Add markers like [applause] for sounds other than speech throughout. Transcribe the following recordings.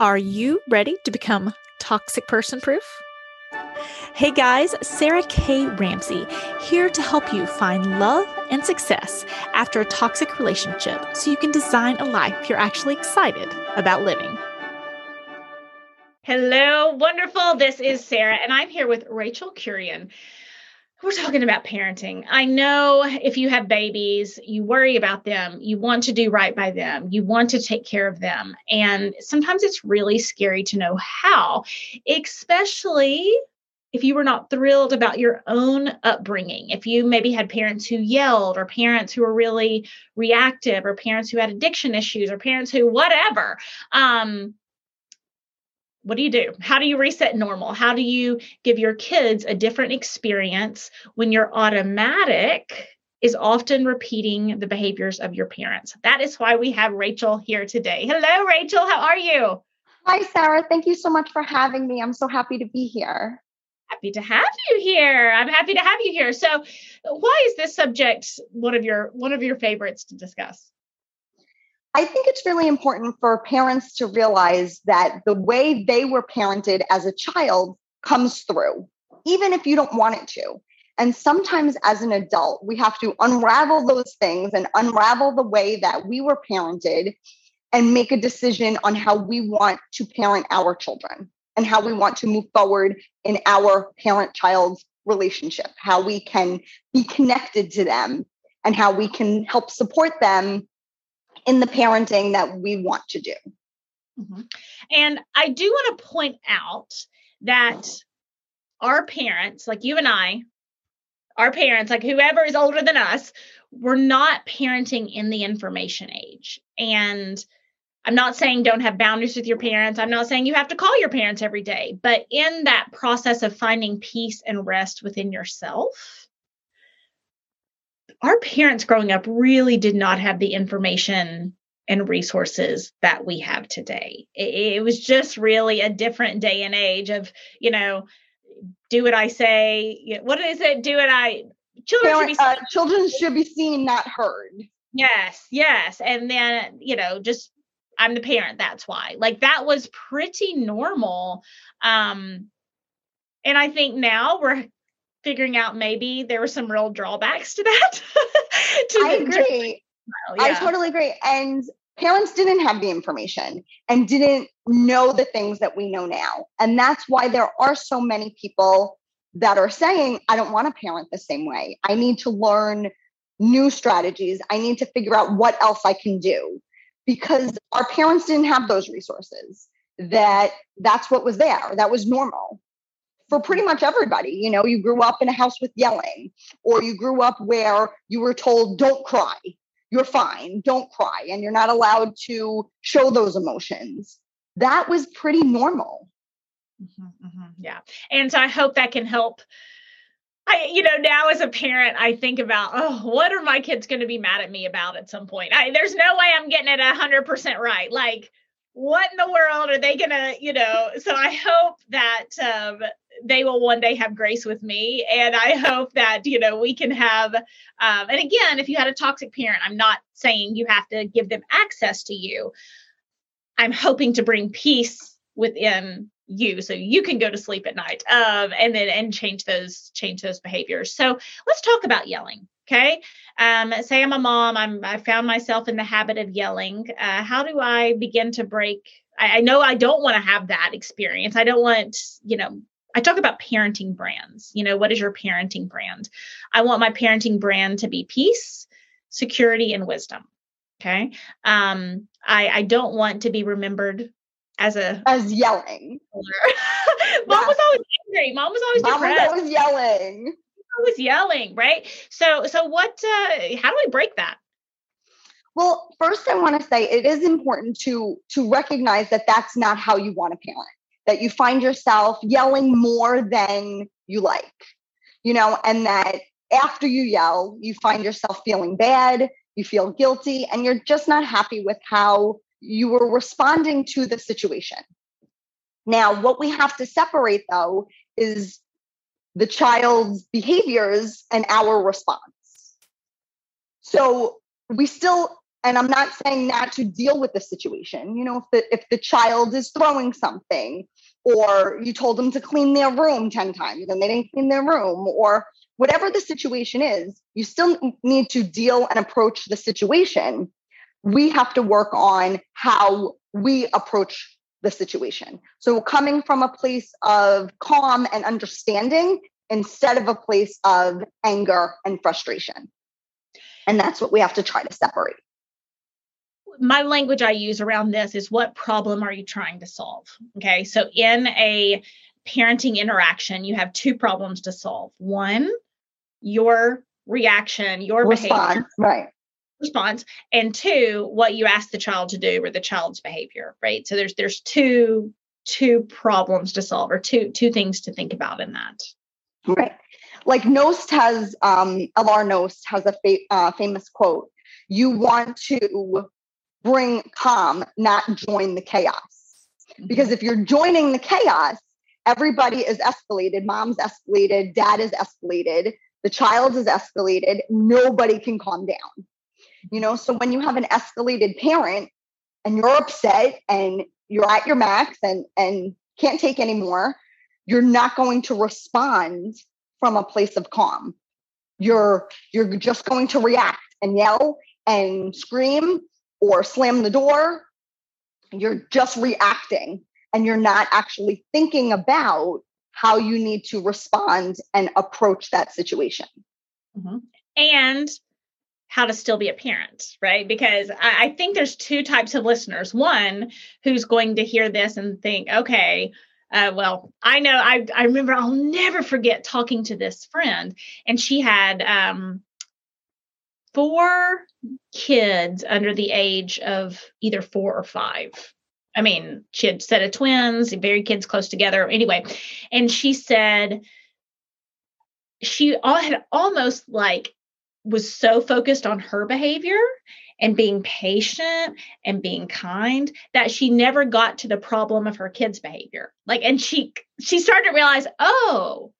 Are you ready to become toxic person proof? Hey guys, Sarah K. Ramsey here to help you find love and success after a toxic relationship so you can design a life you're actually excited about living. Hello, wonderful. This is Sarah, and I'm here with Rachel Curian we're talking about parenting. I know if you have babies, you worry about them, you want to do right by them, you want to take care of them. And sometimes it's really scary to know how, especially if you were not thrilled about your own upbringing. If you maybe had parents who yelled, or parents who were really reactive, or parents who had addiction issues, or parents who whatever. Um, what do you do? How do you reset normal? How do you give your kids a different experience when your automatic is often repeating the behaviors of your parents? That is why we have Rachel here today. Hello, Rachel. How are you? Hi, Sarah. Thank you so much for having me. I'm so happy to be here. Happy to have you here. I'm happy to have you here. So, why is this subject one of your one of your favorites to discuss? I think it's really important for parents to realize that the way they were parented as a child comes through, even if you don't want it to. And sometimes as an adult, we have to unravel those things and unravel the way that we were parented and make a decision on how we want to parent our children and how we want to move forward in our parent child relationship, how we can be connected to them and how we can help support them in the parenting that we want to do. Mm-hmm. And I do want to point out that our parents, like you and I, our parents, like whoever is older than us, we're not parenting in the information age. And I'm not saying don't have boundaries with your parents. I'm not saying you have to call your parents every day, but in that process of finding peace and rest within yourself, our parents growing up really did not have the information and resources that we have today. It, it, was just really a different day and age of, you know, do what I say. What is it? Do what I. Children, Parent, should, be uh, children should be seen, not heard. Yes, yes. And then, you know, just I'm the parent, that's why. Like that was pretty normal. Um, and I think now we're figuring out maybe there were some real drawbacks to that. [laughs] to I agree. Yeah. I totally agree. And parents didn't have the information and didn't know the things that we know now. And that's why there are so many people that are saying, I don't want to parent the same way. I need to learn new strategies. I need to figure out what else I can do because our parents didn't have those resources that that's what was there that was normal for pretty much everybody. You know, you grew up in a house with yelling, or you grew up where you were told, don't cry, you're fine, don't cry, and you're not allowed to show those emotions. That was pretty normal. Mm-hmm, mm-hmm, yeah. And so I hope that can help. I, you know, now as a parent, I think about, oh, what are my kids going to be mad at me about at some point? I, there's no way I'm getting it a hundred percent right. Like, what in the world are they gonna, you know? So I hope that um, they will one day have grace with me. And i [laughs] hope that you know we can have um, and again if you had a toxic parent i'm not saying you have to give them access to you. I'm hoping to bring peace within you so you can go to sleep at night um, and then and change those change those behaviors. So let's talk about yelling okay? Um, say i'm a mom i'm i found myself in the habit of yelling. Uh, how do i begin to break I, I know i don't want to have that experience. I don't want you know I talk about parenting brands. You know, what is your parenting brand? I want my parenting brand to be peace, security, and wisdom. Okay. Um, I, I don't want to be remembered as a as yelling. [laughs] Mom was always angry. Mom was always Mom depressed. was always yelling. I was yelling, right? So so what uh how do we break that? Well, first I want to say it is important to to recognize that that's not how you want to parent that you find yourself yelling more than you like, you know, and that after you yell, you find yourself feeling bad, you feel guilty, and you're just not happy with how you were responding to the situation. Now, what we have to separate though is the child's behaviors and our response. So we still and i'm not saying not to deal with the situation you know if the if the child is throwing something or you told them to clean their room 10 times and they didn't clean their room or whatever the situation is you still need to deal and approach the situation. We have to work on how we approach the situation. So coming from a place of calm and understanding instead of a place of anger and frustration. And that's what we have to try to separate my language I use around this is what problem are you trying to solve? Okay. So in a parenting interaction, you have two problems to solve. One, your reaction, your response, behavior. Right. Response. And two, what you ask the child to do or the child's behavior. Right. So there's there's two two problems to solve or two two things to think about in that. Right. Like Knost has um L.R. Knost has a fa- uh, famous quote. You want to bring calm, not join the chaos. Because mm-hmm. if you're joining the chaos, everybody is escalated. Mom's escalated, dad is escalated, the child is escalated. Nobody can calm down. You know, so when you have an escalated parent and you're upset and you're at your max and and can't take anymore, you're not going to respond from a place of calm. You're you're just going to react and yell and scream or slam the door, you're just reacting and you're not actually thinking about how you need to respond and approach that situation. Mm-hmm. And how to still be a parent, right? Because I, I, think there's two types of listeners. One who's going to hear this and think, okay, uh, well, I know I, I remember I'll never forget talking to this friend, and she had um, four kids under the age of either four or five. I mean, she had a set of twins, very kids close together. Anyway, and she said she all had almost like was so focused on her behavior and being patient and being kind that she never got to the problem of her kids behavior like and she she started to realize oh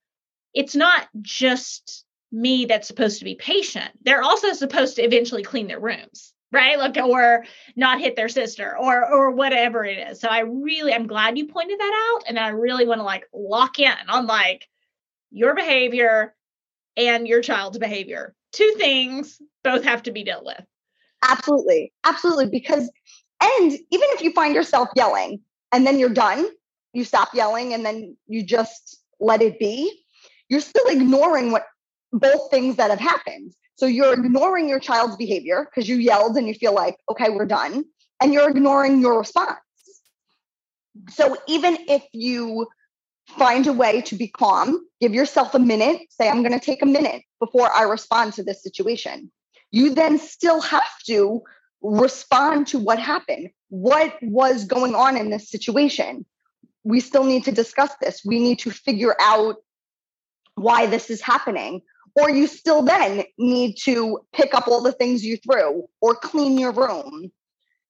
it's not just me that's supposed to be patient. They're also supposed to eventually clean their rooms, right? Like or not hit their sister or or whatever it is. So I really I'm glad you pointed that out and I really want to like lock in on like your behavior and your child's behavior. Two things both have to be dealt with. Absolutely. Absolutely because and even if you find yourself yelling and then you're done, you stop yelling and then you just let it be, you're still ignoring what both things that have happened. So you're ignoring your child's behavior because you yelled and you feel like, okay, we're done. And you're ignoring your response. So even if you find a way to be calm, give yourself a minute, say, I'm going to take a minute before I respond to this situation. You then still have to respond to what happened. What was going on in this situation? We still need to discuss this. We need to figure out why this is happening or you still then need to pick up all the things you threw or clean your room.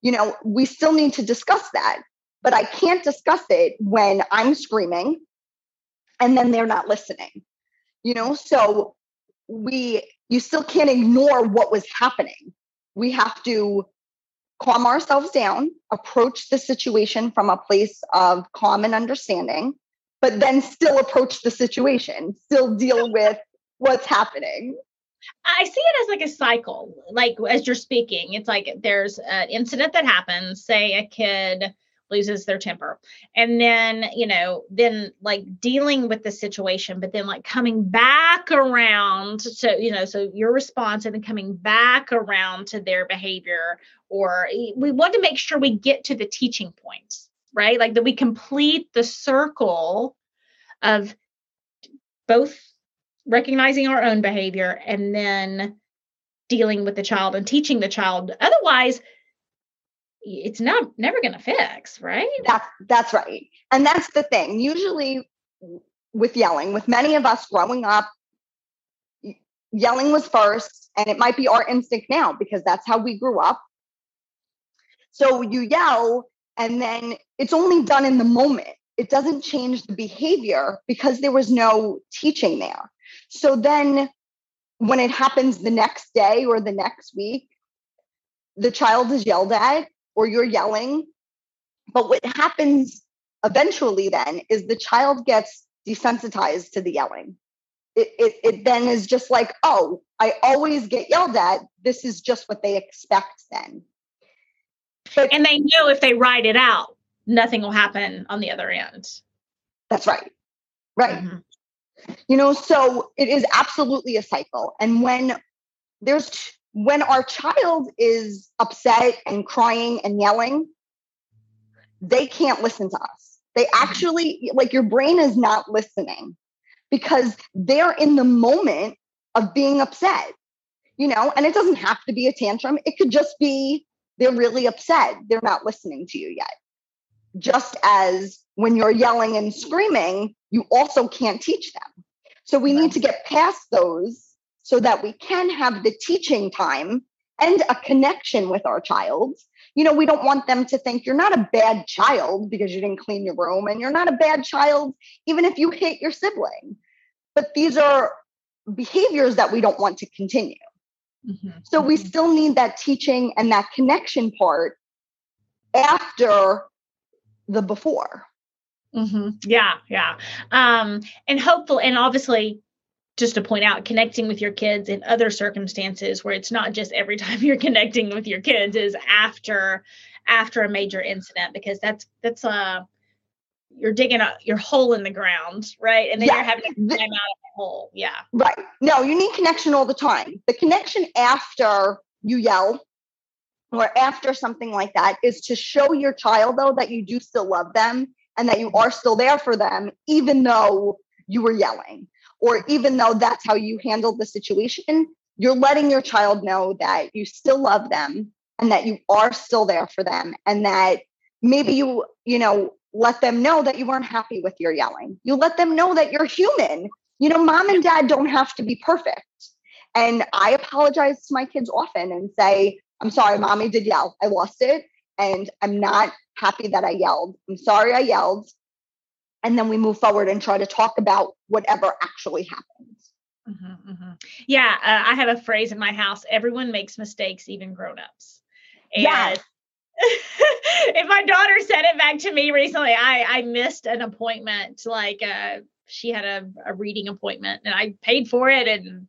You know, we still need to discuss that, but I can't discuss it when I'm screaming and then they're not listening. You know, so we, you still can't ignore what was happening. We have to calm ourselves down, approach the situation from a place of calm and understanding, but then still approach the situation, still deal with what's happening. I see it as like a cycle. Like as you're speaking, it's like there's an incident that happens, say a kid loses their temper. And then, you know, then like dealing with the situation, but then like coming back around to, you know, so your response and then coming back around to their behavior or we want to make sure we get to the teaching points, right? Like that we complete the circle of both recognizing our own behavior and then dealing with the child and teaching the child. Otherwise it's not never going to fix right? That's that's right. And that's the thing. Usually with yelling with many of us growing up yelling was first and it might be our instinct now because that's how we grew up. So you yell and then it's only done in the moment. It doesn't change the behavior because there was no teaching there so then when it happens the next day or the next week, the child is yelled at or you're yelling. But what happens eventually then is the child gets desensitized to the yelling. It, it, it then is just like, oh, I always get yelled at. This is just what they expect then. But, and they know if they write it out, nothing will happen on the other end. That's right. Right. Mm-hmm. You know, so it is absolutely a cycle. And when there's when our child is upset and crying and yelling, they can't listen to us. They mm-hmm. actually, like, your brain is not listening because they're in the moment of being upset, you know, and it doesn't have to be a tantrum. It could just be they're really upset. They're not listening to you yet. Just as when you're yelling and screaming, you also can't teach them. So we need to get past those so that we can have the teaching time and a connection with our child. You know, we don't want them to think you're not a bad child because you didn't clean your room, and you're not a bad child even if you hit your sibling. But these are behaviors that we don't want to continue. Mm-hmm. So we mm-hmm. still need that teaching and that connection part after the before. Mm-hmm. Yeah, yeah. Um, and hopeful, and obviously, just to point out, connecting with your kids in other circumstances where it's not just every [laughs] time you're connecting with your kids is after after a major incident because that's that's uh you're digging a your hole in the ground, right? And then yeah. you're having to climb out of the hole. Yeah. Right. No, you need connection all the time. The connection after you yell or after something like that is to show your child though that you do still love them and that you are still there for them even though you were yelling or even though that's how you handled the situation you're letting your child know that you still love them and that you are still there for them and that maybe you you know let them know that you weren't happy with your yelling. You let them know that you're human. You know mom and dad don't have to be perfect. And i apologize to my kids often and say i'm sorry mommy did yell i lost it and i'm not happy that i yelled i'm sorry i yelled and then we move forward and try to talk about whatever actually happened. Mm-hmm, mm-hmm. Yeah, uh, I have a phrase in my house everyone makes mistakes, even grown-ups. And yes. [laughs] if my daughter said it back to me recently, I, I missed an appointment. Like uh, she had a, a reading appointment and I paid for it and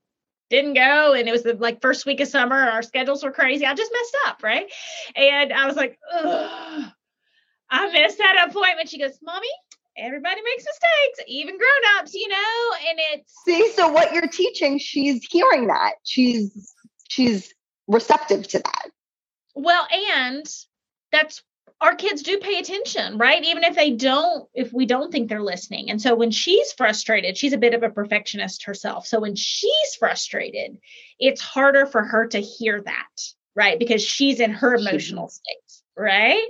didn't go and it was the like first week of summer our schedules were crazy i just messed up right and i was like Ugh, i missed that appointment she goes mommy everybody makes mistakes, even grown-ups, you know, and it's See, so what you're teaching, she's hearing that. She's she's receptive to that. Well, and that's our kids do pay attention, right? Even if they don't, if we don't think they're listening. And so when she's frustrated, she's a bit of a perfectionist herself. So when she's frustrated, it's harder for her to hear that, right? Because she's in her emotional state, right?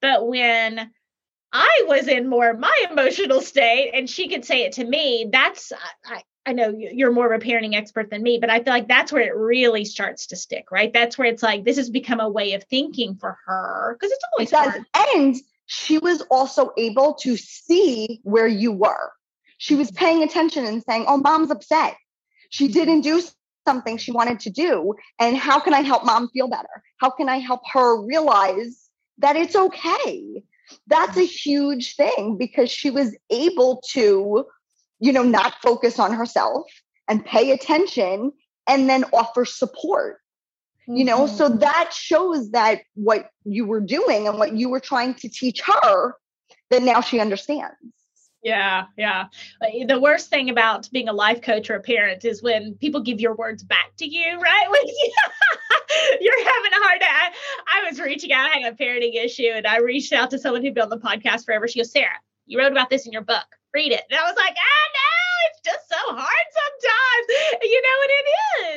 But when I was in more my emotional state and she could say it to me. That's, I, I know you're more of a parenting expert than me, but I feel like that's where it really starts to stick, right? That's where it's like, this has become a way of thinking for her because it's always hard. And she was also able to see where you were. She was mm-hmm. paying attention and saying, Oh, mom's upset. She mm-hmm. didn't do something she wanted to do. And how can I help mom feel better? How can I help her realize that it's okay? that's a mm-hmm. huge thing because she was able to, you know, not focus on herself and pay attention and then offer support. Mm-hmm. You know, so mm-hmm. that shows that what you were doing and what you were trying to teach her, that now she understands. Yeah, yeah. The worst thing about being a life coach or a parent is when people give your words back to you, [laughs] right? When you, [laughs] are having a hard time. I, I was reaching out, I had a parenting issue, and I reached out to someone who'd been on the podcast forever. She goes, Sarah, you wrote about this in your book. Read it. And I was like, ah, no, it's just so hard sometimes. You know what it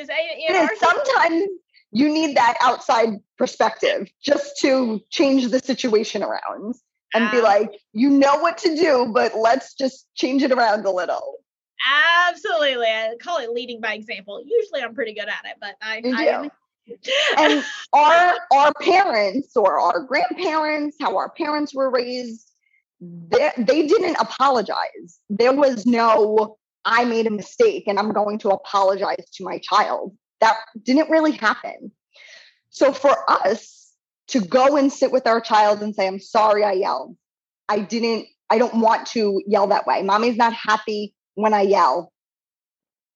is. It is. Sometimes you need that outside perspective just to change the situation around and be like, you know what to do, but let's just change it around a little. Absolutely. I call it leading by example. Usually I'm pretty good at it, but I, I and [laughs] our our parents or our grandparents, how our parents were raised, they, they didn't apologize. There was no, I made a mistake and I'm going to apologize to my child. That didn't really happen. So for us to go and sit with our child and say, I'm sorry I yelled. I didn't, I don't want to yell that way. Mommy's not happy when I yell.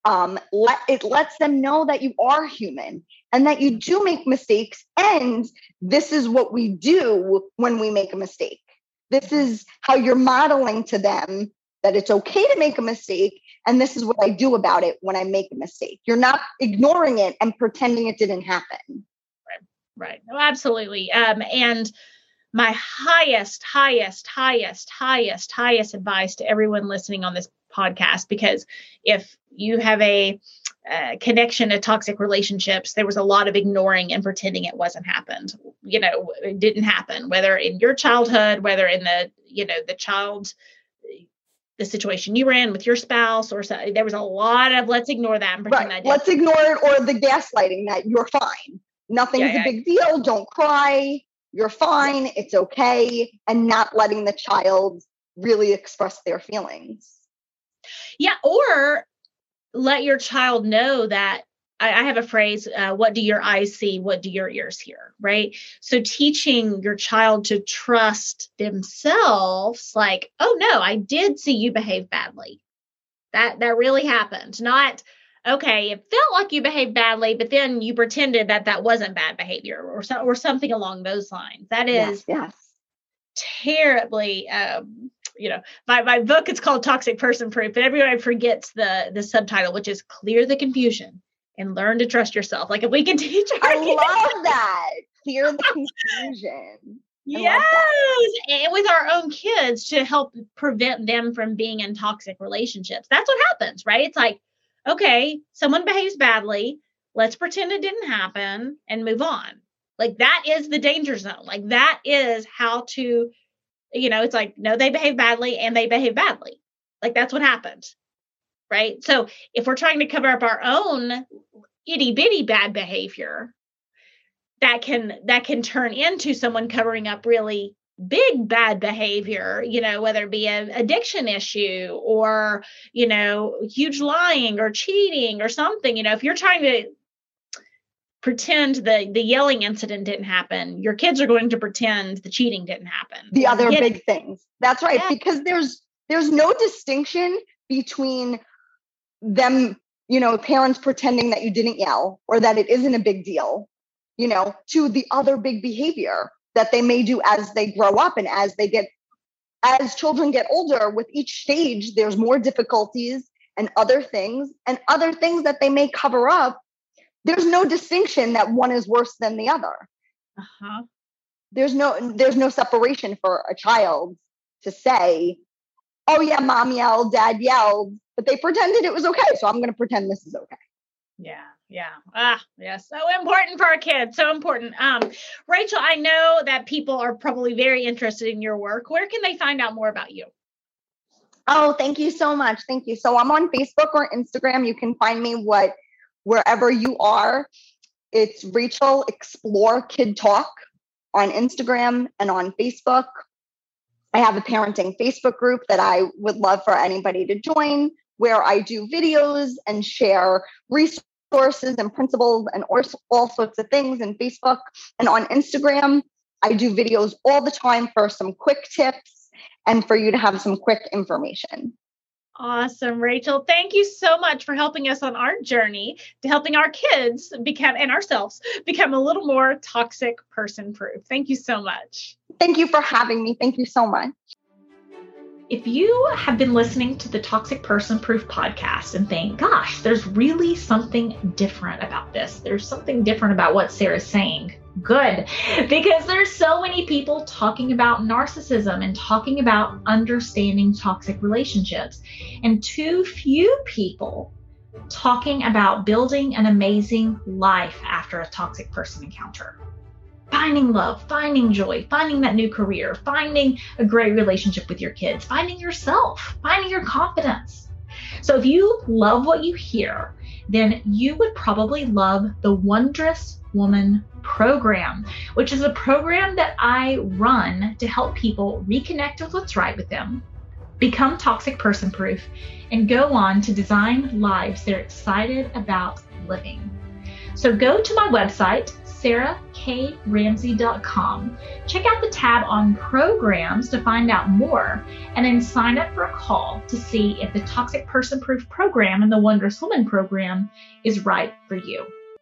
Um, let, it lets them know that you are human and that you do make mistakes. And this is what we do when we make a mistake. This is how you're modeling to them that it's okay to make a mistake. And this is what I do about it when I make a mistake. You're not ignoring it and pretending it didn't happen. Right. Right. Oh, absolutely. Um, and my highest, highest, highest, highest, highest advice to everyone listening on this podcast, because if you have a uh, connection to toxic relationships, there was a lot of ignoring and pretending it wasn't happened. You know, it didn't happen, whether in your childhood, whether in the, you know, the child, the situation you were in with your spouse, or so, there was a lot of let's ignore that and pretend right. that. Let's ignore it, or the gaslighting that you're fine. Nothing's yeah, yeah. a big deal. Don't cry. You're fine. It's okay. And not letting the child really express their feelings. Yeah. Or let your child know that I, I have a phrase, uh, what do your eyes see? What do your ears hear? Right. So teaching your child to trust themselves, like, oh no, I did see you behave badly. That that really happened. Not, okay, it felt like you behaved badly, but then you pretended that that wasn't bad behavior or so, or something along those lines. That is yes, yes. terribly um, you know, my, my book it's called Toxic Person Proof, but everybody forgets the the subtitle, which is Clear the Confusion and Learn to Trust Yourself. Like if we can [laughs] teach our I kids, love [laughs] that. Clear the [laughs] confusion. yes, and with our own kids to help prevent them from being in toxic relationships. That's what happens, right? It's like, okay, someone behaves badly. Let's pretend it didn't happen and move on. Like that is the danger zone. Like that is how to you know, it's like, no, they behave badly and they behave badly. Like that's what happened. Right. So if we're trying to cover up our own itty bitty bad behavior, that can that can turn into someone covering up really big bad behavior you know whether it be an addiction issue or you know huge lying or cheating or something you know if you're trying to pretend the the yelling incident didn't happen. Your kids are going to pretend the cheating didn't happen. The other big things. That's right yeah. because there's there's no distinction between them you know parents pretending that you didn't yell or that it isn't a big deal you know to the other big behavior that they may do as they grow up and as they get as children get older with each stage there's more difficulties and other things and other things that they may cover up there's no distinction that one is worse than the other. Uh-huh. There's no there's no separation for a child to say, "Oh yeah, mom yelled, dad yelled," but they pretended it was okay, so I'm going to pretend this is okay. Yeah, yeah. Ah, yeah. So important for our kids. So important. Um, Rachel, I know that people are probably very interested in your work. Where can they find out more about you? Oh, thank you so much. Thank you. So I'm on Facebook or Instagram. You can find me what wherever you are. It's Rachel Explore Kid Talk on Instagram and on Facebook. I have a parenting Facebook group that I would love for anybody to join where I do videos and share resources and principles and all sorts of things in Facebook and on Instagram. I do videos all the time for some quick tips and for you to have some quick information. Awesome, Rachel. Thank you so much for helping us on our journey to helping our kids become and ourselves become a little more toxic person proof. Thank you so much. Thank you for having me. Thank you so much. If you have been listening to the Toxic Person Proof podcast and think, gosh, there's really something different about this, there's something different about what Sarah's saying, good. Because there's so many people talking about narcissism and talking about understanding toxic relationships, and too few people talking about building an amazing life after a toxic person encounter finding love, finding joy, finding that new career, finding a great relationship with your kids, finding yourself, finding your confidence. So if you love what you hear, then you would probably love the Wondrous Woman program, which is a program that I run to help people reconnect with what's right with them, become toxic person proof, and go on to design lives they're excited about living. So go to my website, sarahkramsey.com. Check out the tab on programs to find out more, and then sign up for a call to see if the Toxic Person Proof program and the Wondrous Woman program is right for you.